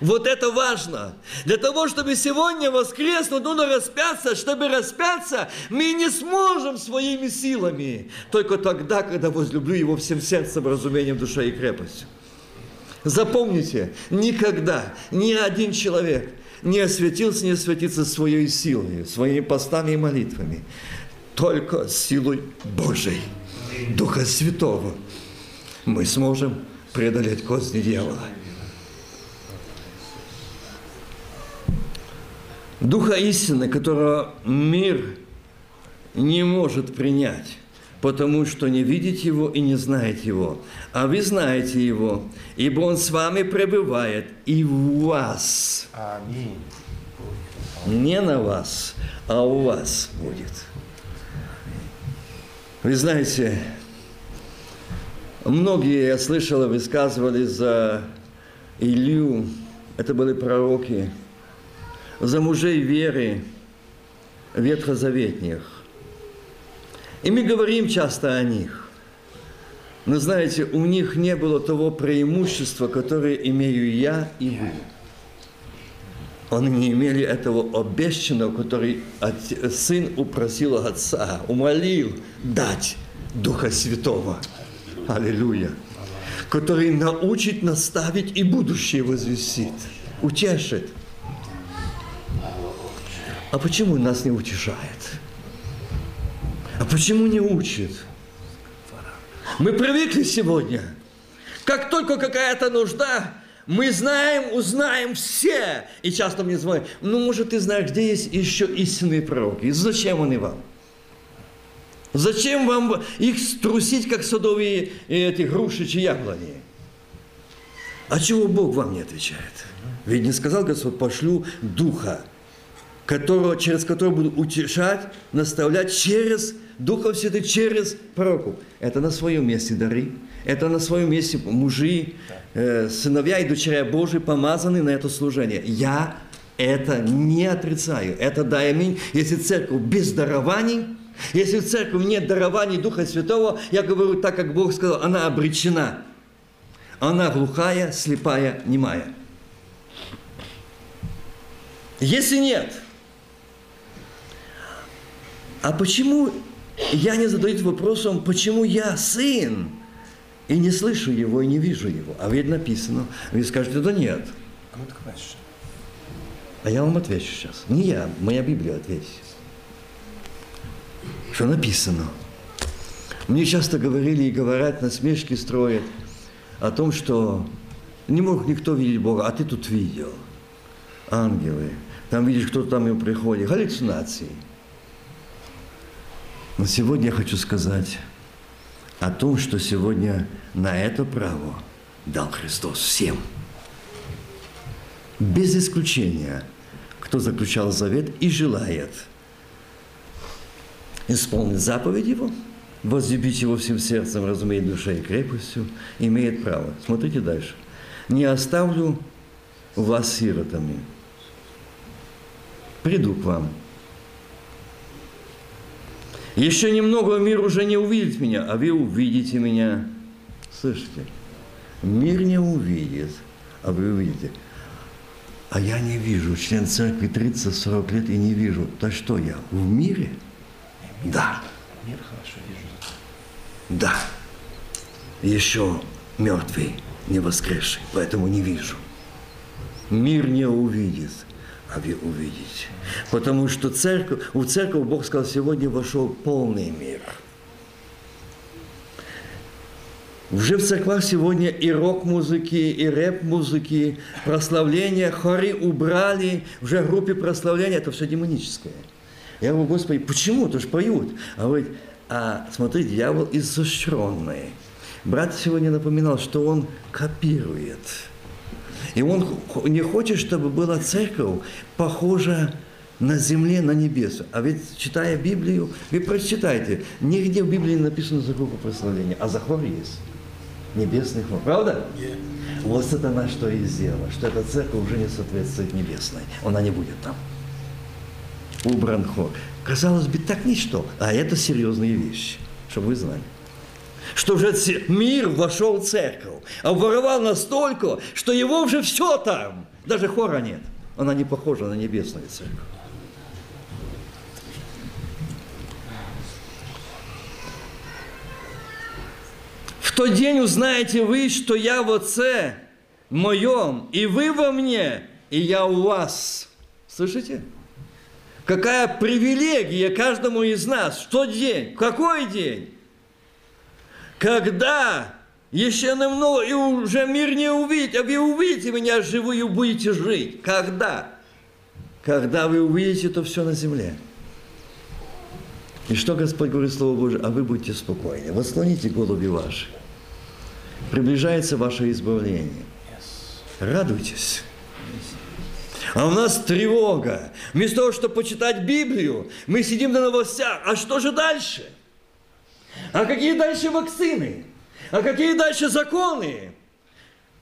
Вот это важно. Для того, чтобы сегодня воскреснуть, нужно распяться. Чтобы распяться, мы не сможем своими силами. Только тогда, когда возлюблю Его всем сердцем, разумением, душой и крепостью. Запомните, никогда ни один человек не осветился, не осветится своей силой, своими постами и молитвами. Только силой Божией, Духа Святого мы сможем преодолеть козни дьявола. Духа истины, которого мир не может принять, потому что не видите Его и не знаете Его. А вы знаете Его, ибо Он с вами пребывает и в вас. Аминь. Не на вас, а у вас будет. Вы знаете, многие, я слышал, высказывали за Илью, это были пророки, за мужей веры ветхозаветних. И мы говорим часто о них. Но знаете, у них не было того преимущества, которое имею я и вы. Они не имели этого обещанного, который сын упросил отца, умолил дать Духа Святого. Аллилуйя. Который научит, наставить и будущее возвестит, утешит. А почему нас не утешает? А почему не учит? Мы привыкли сегодня. Как только какая-то нужда, мы знаем, узнаем все. И часто мне звонят, ну, может, ты знаешь, где есть еще истинные пророки? Зачем они вам? Зачем вам их струсить, как садовые эти груши чи яблони? А чего Бог вам не отвечает? Ведь не сказал Господь, пошлю Духа которого, через которого буду утешать, наставлять через Духов Святый, через пророку. Это на своем месте дары, это на своем месте мужи, э, сыновья и дочеря Божии помазаны на это служение. Я это не отрицаю. Это дай аминь. Если церковь без дарований, если в церкви нет дарований Духа Святого, я говорю так, как Бог сказал, она обречена. Она глухая, слепая, немая. Если нет – а почему я не задаюсь вопросом, почему я сын, и не слышу его, и не вижу его? А ведь написано. Вы скажете, да нет. А я вам отвечу сейчас. Не я, моя Библия ответит. Что написано? Мне часто говорили и говорят, насмешки строят о том, что не мог никто видеть Бога, а ты тут видел. Ангелы. Там видишь, кто там им приходит. Галлюцинации. Но сегодня я хочу сказать о том, что сегодня на это право дал Христос всем. Без исключения, кто заключал завет и желает исполнить заповедь Его, возлюбить Его всем сердцем, разумеет душой и крепостью, имеет право. Смотрите дальше. «Не оставлю вас сиротами. Приду к вам, еще немного мир уже не увидит меня, а вы увидите меня. Слышите? Мир не увидит, а вы увидите. А я не вижу, член церкви 30-40 лет и не вижу. Да что я, в мире? Мир, да. Мир хорошо вижу. Да. Еще мертвый, не воскресший, поэтому не вижу. Мир не увидит а вы увидите. Потому что церковь, в церковь Бог сказал, сегодня вошел полный мир. Уже в церквах сегодня и рок-музыки, и рэп-музыки, прославления, хоры убрали, уже группе прославления, это все демоническое. Я говорю, Господи, почему? То же поют. А говорит, а смотри, дьявол изощренный. Брат сегодня напоминал, что он копирует. И он не хочет, чтобы была церковь похожа на земле, на небес. А ведь, читая Библию, вы прочитайте, нигде в Библии не написано за группу прославления, а за хор есть. Небесный хор. Правда? Yeah. Вот это на что и сделала, что эта церковь уже не соответствует небесной. Она не будет там. Убран хор. Казалось бы, так ничто, а это серьезные вещи, чтобы вы знали что уже мир вошел в церковь, а воровал настолько, что его уже все там, даже хора нет. Она не похожа на небесную церковь. В тот день узнаете вы, что я в Отце моем, и вы во мне, и я у вас. Слышите? Какая привилегия каждому из нас. В тот день. какой день? Когда еще немного, и уже мир не увидит, а вы увидите меня живую, будете жить. Когда? Когда вы увидите то все на земле. И что Господь говорит Слово Божие? А вы будьте спокойны. Восклоните голуби ваши. Приближается ваше избавление. Радуйтесь. А у нас тревога. Вместо того, чтобы почитать Библию, мы сидим на новостях. А что же дальше? А какие дальше вакцины? А какие дальше законы?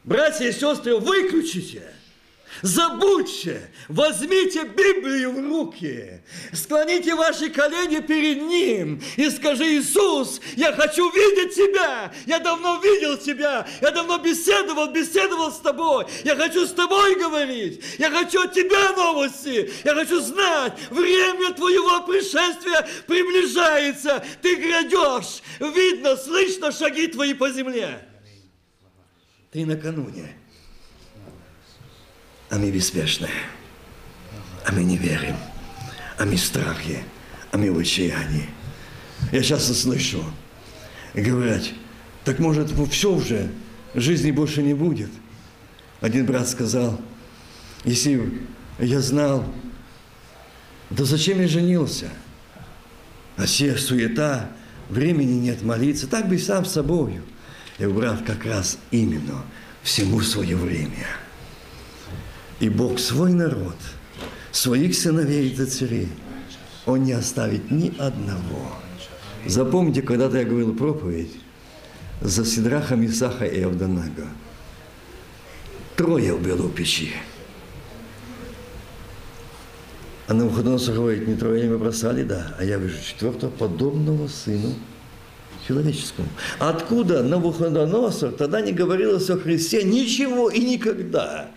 Братья и сестры, выключите – Забудьте, возьмите Библию в руки, склоните ваши колени перед Ним и скажи, Иисус, я хочу видеть Тебя, я давно видел Тебя, я давно беседовал, беседовал с Тобой, я хочу с Тобой говорить, я хочу от Тебя новости, я хочу знать, время Твоего пришествия приближается, Ты грядешь, видно, слышно шаги Твои по земле. Ты накануне а мы беспечны, а мы не верим, а мы страхи, а мы в отчаянии. Я часто слышу, говорят, так может все уже, жизни больше не будет. Один брат сказал, если я знал, да зачем я женился? А все суета, времени нет молиться, так бы и сам с собою. Говорю, брат, как раз именно всему свое время – и Бог свой народ, своих сыновей и дочерей, Он не оставит ни одного. Запомните, когда-то я говорил проповедь за Сидраха, Мисаха и Авданага. Трое в печи. А на Навуходоносор говорит, не трое мы бросали, да, а я вижу четвертого, подобного сыну человеческому. Откуда Навуходоносор тогда не говорилось о Христе ничего и никогда?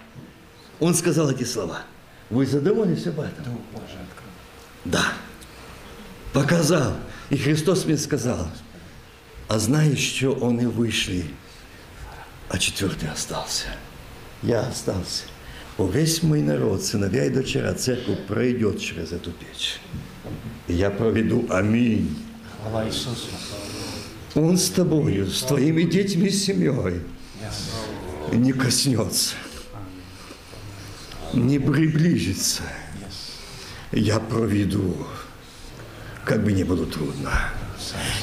Он сказал эти слова. Вы задумались об этом? Да. Показал. И Христос мне сказал, а знаешь, что он и вышли, а четвертый остался. Я остался. О, весь мой народ, сыновья и дочера, церковь пройдет через эту печь. И я проведу. Аминь. Он с тобою, с твоими детьми, с семьей не коснется не приблизится, я проведу, как бы не было трудно.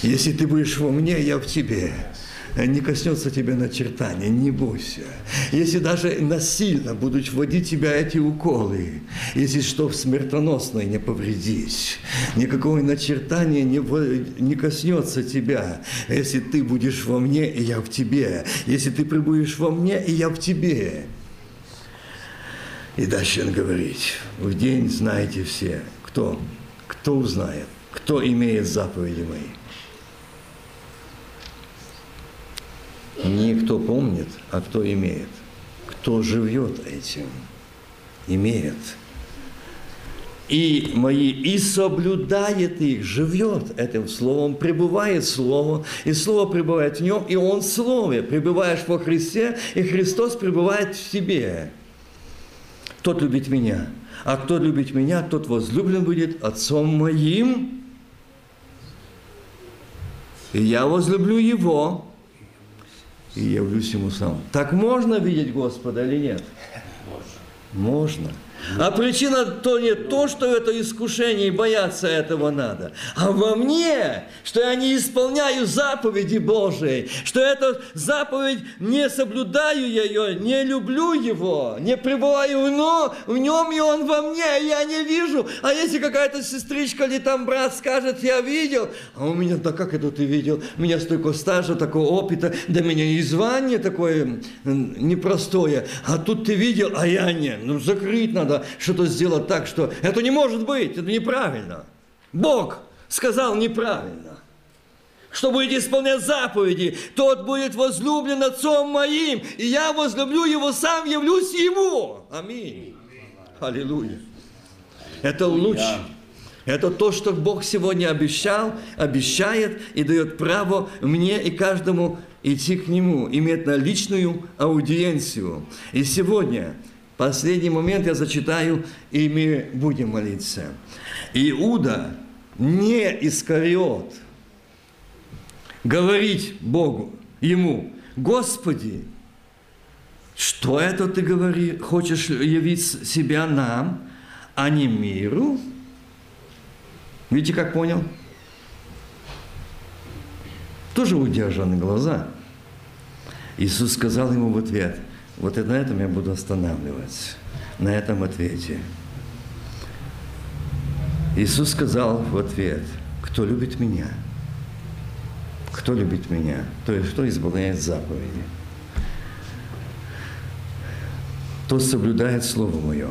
Если ты будешь во мне, я в тебе. Не коснется тебя начертания, не бойся. Если даже насильно будут вводить тебя эти уколы, если что смертоносное не повредить, никакого начертания не, не коснется тебя. Если ты будешь во мне, и я в тебе. Если ты прибудешь во мне, и я в тебе. И дальше он говорит, в день знаете все, кто, кто узнает, кто имеет заповеди мои. Не кто помнит, а кто имеет. Кто живет этим, имеет. И мои, и соблюдает их, живет этим словом, пребывает слово, и слово пребывает в нем, и он в слове. Пребываешь во Христе, и Христос пребывает в тебе тот любит меня. А кто любит меня, тот возлюблен будет Отцом моим. И я возлюблю его и явлюсь ему сам. Так можно видеть Господа или нет? Можно. А причина то не то, что это искушение, и бояться этого надо, а во мне, что я не исполняю заповеди Божией, что эту заповедь не соблюдаю я ее, не люблю его, не пребываю но в нем, и он во мне, и я не вижу. А если какая-то сестричка или там брат скажет, я видел, а у меня, да как это ты видел? У меня столько стажа, такого опыта, да меня и звание такое непростое, а тут ты видел, а я не. Ну, закрыть надо надо что-то сделать так, что это не может быть, это неправильно. Бог сказал неправильно. Что будет исполнять заповеди, тот будет возлюблен отцом моим, и я возлюблю его, сам явлюсь ему. Аминь. Аллилуйя. Это луч. Это то, что Бог сегодня обещал, обещает и дает право мне и каждому идти к Нему, иметь на личную аудиенцию. И сегодня Последний момент я зачитаю, и мы будем молиться. Иуда не Искариот говорить Богу, ему, Господи, что это ты говори, хочешь явить себя нам, а не миру? Видите, как понял? Тоже удержаны глаза. Иисус сказал ему в ответ – вот и на этом я буду останавливаться, на этом ответе. Иисус сказал в ответ, кто любит меня, кто любит меня, то есть кто исполняет заповеди, тот соблюдает Слово Мое.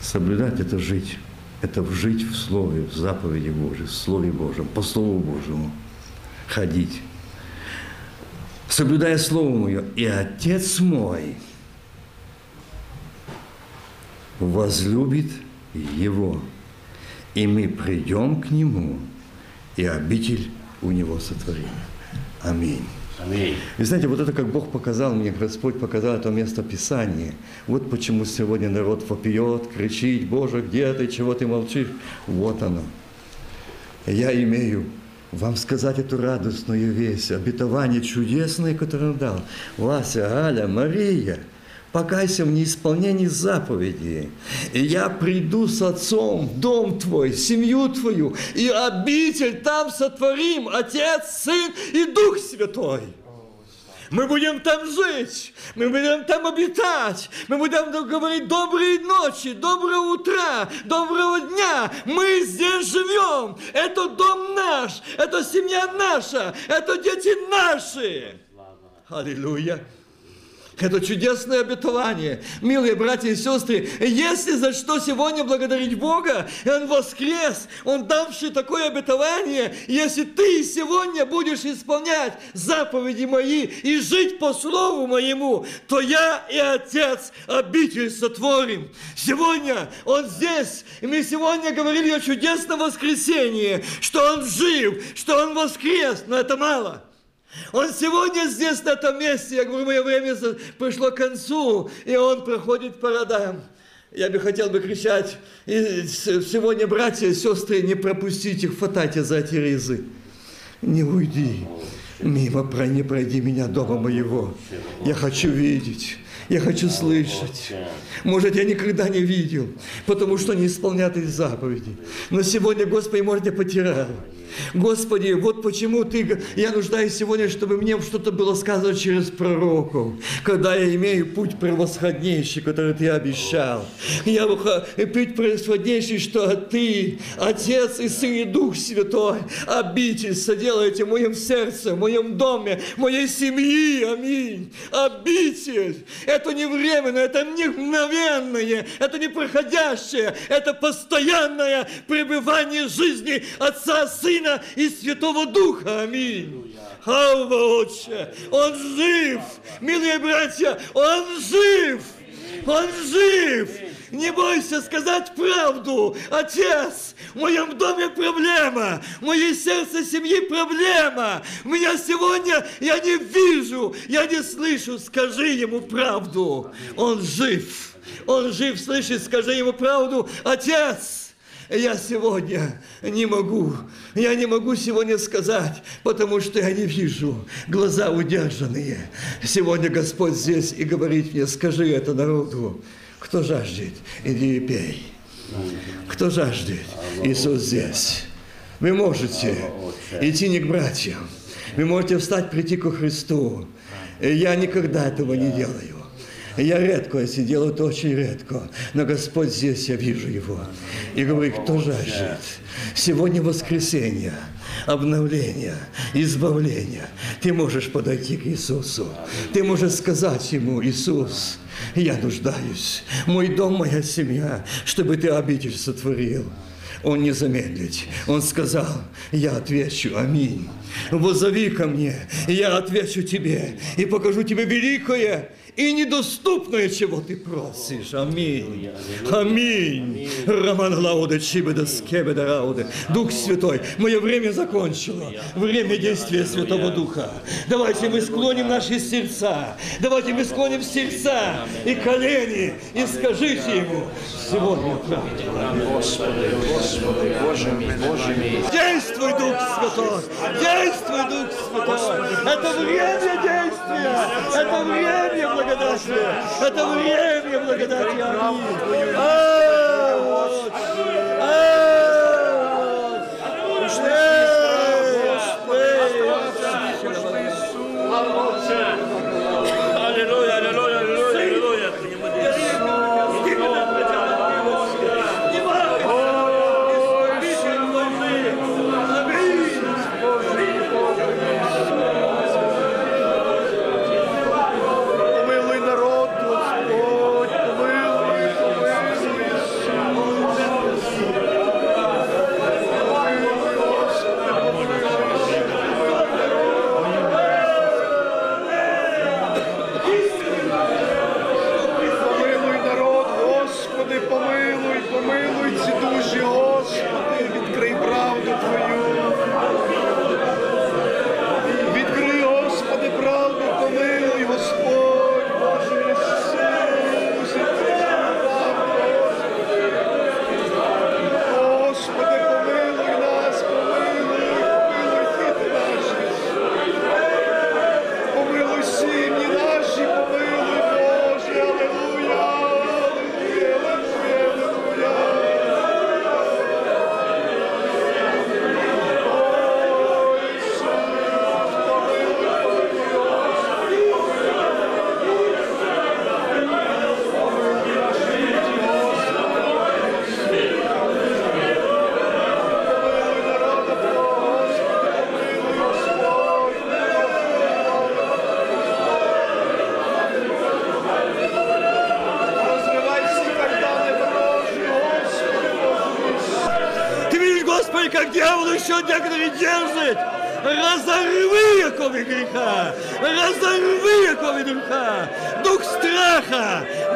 Соблюдать – это жить. Это жить в Слове, в заповеди Божьей, в Слове Божьем, по Слову Божьему. Ходить соблюдая Слово Мое, и Отец мой возлюбит Его, и мы придем к Нему, и обитель у Него сотворим. Аминь. Аминь. И знаете, вот это как Бог показал мне, Господь показал это место Писания. Вот почему сегодня народ вопиет, кричит, Боже, где ты, чего ты молчишь? Вот оно. Я имею вам сказать эту радостную весть, обетование чудесное, которое он дал. Вася, Галя, Мария, покайся в неисполнении заповеди. И я приду с отцом в дом твой, семью твою, и обитель там сотворим, Отец, Сын и Дух Святой. Мы будем там жить, мы будем там обитать, мы будем говорить доброй ночи, доброго утра, доброго дня. Мы здесь живем. Это дом наш, это семья наша, это дети наши. Аллилуйя. Это чудесное обетование. Милые братья и сестры, если за что сегодня благодарить Бога, Он воскрес, Он давший такое обетование, если ты сегодня будешь исполнять заповеди мои и жить по слову моему, то я и Отец обитель сотворим. Сегодня Он здесь, и мы сегодня говорили о чудесном воскресении, что Он жив, что Он воскрес, но это мало. Он сегодня здесь, на этом месте. Я говорю, мое время пришло к концу, и он проходит по родам. Я бы хотел бы кричать, и сегодня, братья и сестры, не пропустите хватайте за эти ризы. Не уйди, мимо, не пройди меня дома моего. Я хочу видеть. Я хочу слышать. Может, я никогда не видел, потому что не исполняют эти заповеди. Но сегодня, Господи, может, я потерял. Господи, вот почему Ты, я нуждаюсь сегодня, чтобы мне что-то было сказано через пророков, когда я имею путь превосходнейший, который Ты обещал. Я путь превосходнейший, что Ты, Отец и Сын и Дух Святой, обитель соделаете в моем сердце, в моем доме, в моей семьи. Аминь. Обитель. Это не временное, это не мгновенное, это не проходящее, это постоянное пребывание жизни Отца, Сына Сына и Святого Духа. Аминь. Хава, Отче, Он жив. Милые братья, Он жив. Он жив. Не бойся сказать правду. Отец, в моем доме проблема. В моей сердце семьи проблема. Меня сегодня я не вижу, я не слышу. Скажи ему правду. Он жив. Он жив, слышит, скажи ему правду. Отец, я сегодня не могу, я не могу сегодня сказать, потому что я не вижу, глаза удержанные. Сегодня Господь здесь и говорит мне, скажи это народу, кто жаждет, иди и пей. Кто жаждет, Иисус здесь. Вы можете идти не к братьям, вы можете встать, прийти ко Христу. Я никогда этого не делаю. Я редко, если делаю, то очень редко. Но Господь здесь, я вижу Его. И говорит, кто жаждет? Сегодня воскресенье, обновление, избавление. Ты можешь подойти к Иисусу. Ты можешь сказать Ему, Иисус, я нуждаюсь. Мой дом, моя семья, чтобы Ты обитель сотворил. Он не замедлит. Он сказал, я отвечу, аминь. Возови ко мне, я отвечу тебе, и покажу тебе великое и недоступное, чего ты просишь. Аминь. Аминь. Роман Лауде, Чибеда, Скебеда, Рауде. Дух Святой, мое время закончило. Время действия Святого Духа. Давайте мы склоним наши сердца. Давайте мы склоним сердца и колени. И скажите Ему, сегодня правда. Господи, Господи, Боже мой, Боже мой. Действуй, Дух Святой! Действуй, Дух Святой! Это время действия! Это время благодати! Это время благодати! Аминь!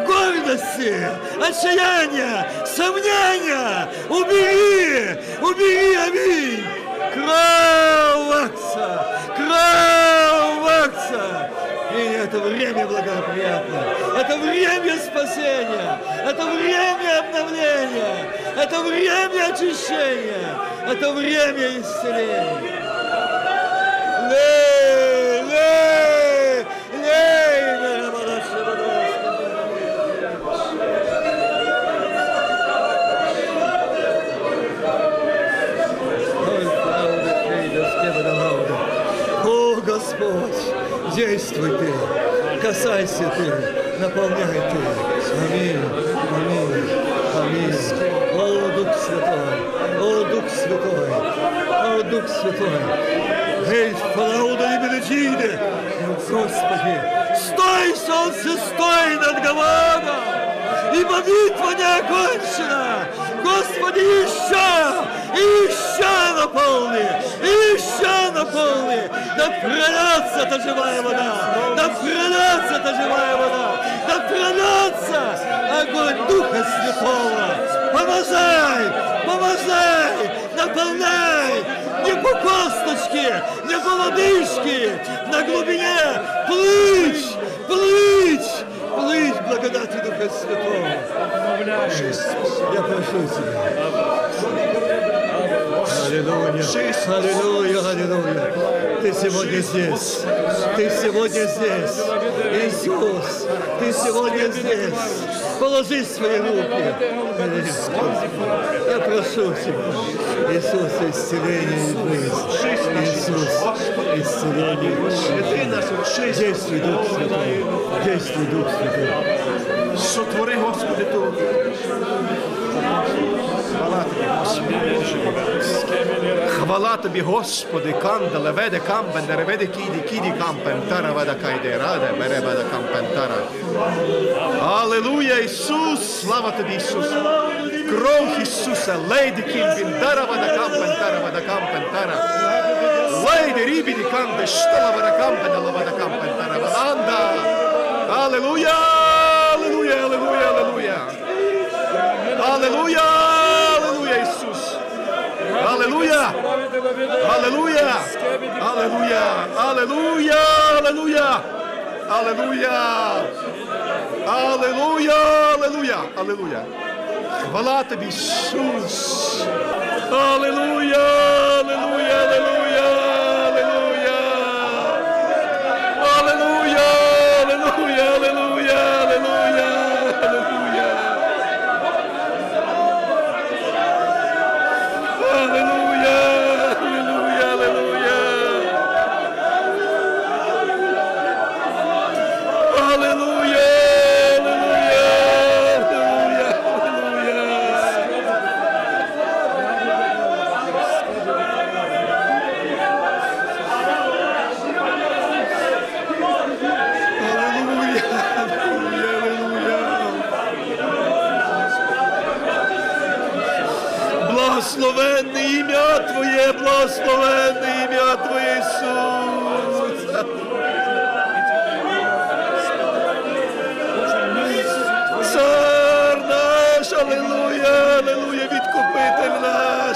Гордости, отчаяния, сомнения, убери, убери, аминь. Кровь вакса, кровь вакса. И это время благоприятное, это время спасения, это время обновления, это время очищения, это время исцеления. Лей, лей, действуй Ты, касайся Ты, наполняй Ты. Аминь, аминь, аминь. О, Дух Святой, о, Дух Святой, о, Дух Святой. Эй, Фалауда не Беличиде, Господи, стой, солнце, стой над Гаваном, ибо битва не окончена. Господи, еще, еще наполни, еще наполни, да прольется та живая вода, да прольется та живая вода, да прольется огонь Духа Святого. Помазай, помазай, наполняй, не по косточке, не по лодыжке, на глубине! Плыть, плыть, плыть благодати Духа Святого. Я прошу тебя, Аллилуйя, аллилуйя, аллилуйя. Ты сегодня здесь. Ты сегодня здесь. Иисус, ты сегодня здесь. Положи свои руки. Я прошу тебя. Иисус, исцеление и жизнь. Иисус, исцеление и жизнь. Действуй, Дух Святой. Действуй, Дух Святой. Сотвори, Господи, тут. Хвала Хвала тобі, Господи, кандале, веде кампен, веде киди киди кампентара тара кайде, раде, бере веда кампен, тара. Алелуя, слава тобі, Иисус, Кров Иисуса лейди кільбін, дара веда кампентара тара кампентара. Лейди рібіді канде, штала веда кампен, ала кампентара кампен, Аллилуйя, аллилуйя, аллилуйя, аллилуйя, аллилуйя, аллилуйя Иисус, аллилуйя. Аллилуйя! Аллилуйя! Аллилуйя! Аллилуйя! Аллилуйя! Аллилуйя! Аллилуйя! Аллилуйя! Хвала тобі, Ісус! Аллилуйя! Аллилуйя!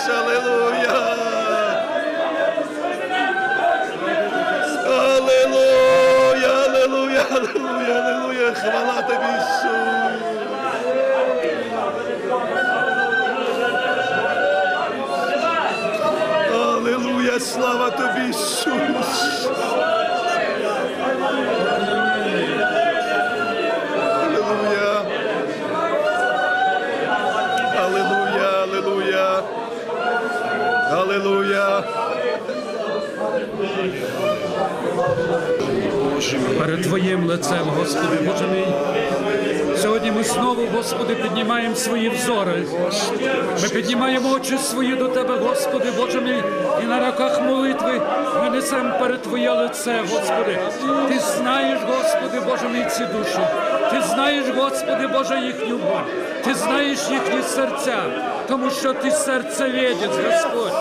Наш, аллилуйя. Аллилуйя, аллилуйя, аллилуйя, аллилуйя, хвала тобі, Ісус. Аллилуйя, слава тобі, Ісус. Перед Твоїм лицем, Господи, Боже мій. Сьогодні ми знову, Господи, піднімаємо свої взори. Ми піднімаємо очі свої до Тебе, Господи, Боже мій, і на руках молитви ми несемо перед Твоє лице, Господи. Ти знаєш, Господи, Боже мій, ці душі. Ти знаєш, Господи, Боже, їхню боль. Ти знаєш їхні серця, тому що Ти серцеведець, Господь.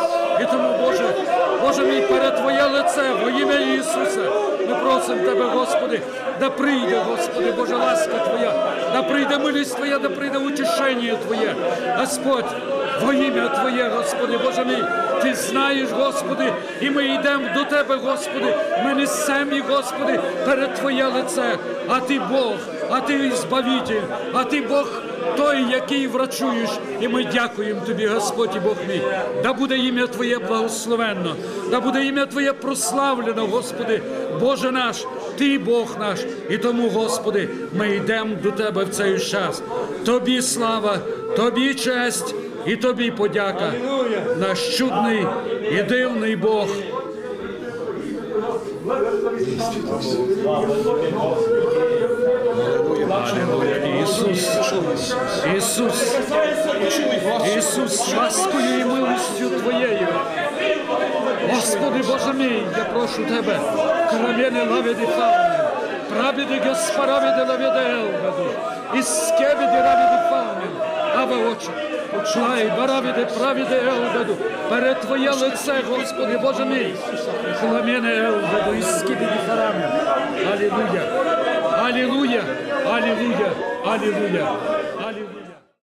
І тому, Боже, Боже мій, перед Твоє лице, во ім'я Ісуса, просимо Тебе, Господи, да прийде, Господи, Боже, ласка Твоя, да прийде милість Твоя, да прийде утішення Твоє. Господь, во ім'я Твоє, Господи, Боже мій, Ти знаєш, Господи, і ми йдемо до Тебе, Господи, ми несемо їх, Господи, перед Твоє лице, а Ти Бог, а Ти Збавитель, а Ти Бог той, який врачуєш, і ми дякуємо тобі, Господь і Бог мій. Да буде ім'я Твоє благословенно, да буде ім'я Твоє прославлено, Господи, Боже наш, Ти Бог наш. І тому, Господи, ми йдемо до Тебе в цей час. Тобі слава, Тобі честь і Тобі подяка. Наш чудний і дивний Бог. Иисус, Иисус, Иисус, ласкою и милостью Твоєю. Господи Боже мій, я прошу Тебе, кровени лаведи фауни, прабеди госпораведи лаведи елведи, іскебеди раведи фауни, аве очі, Почай, баравіде, правіде Елведу, перед Твоє лице, Господи Боже мій, хламене Елведу, іскибіді харами. Алілуя. Аллилуйя! Аллилуйя! Аллилуйя!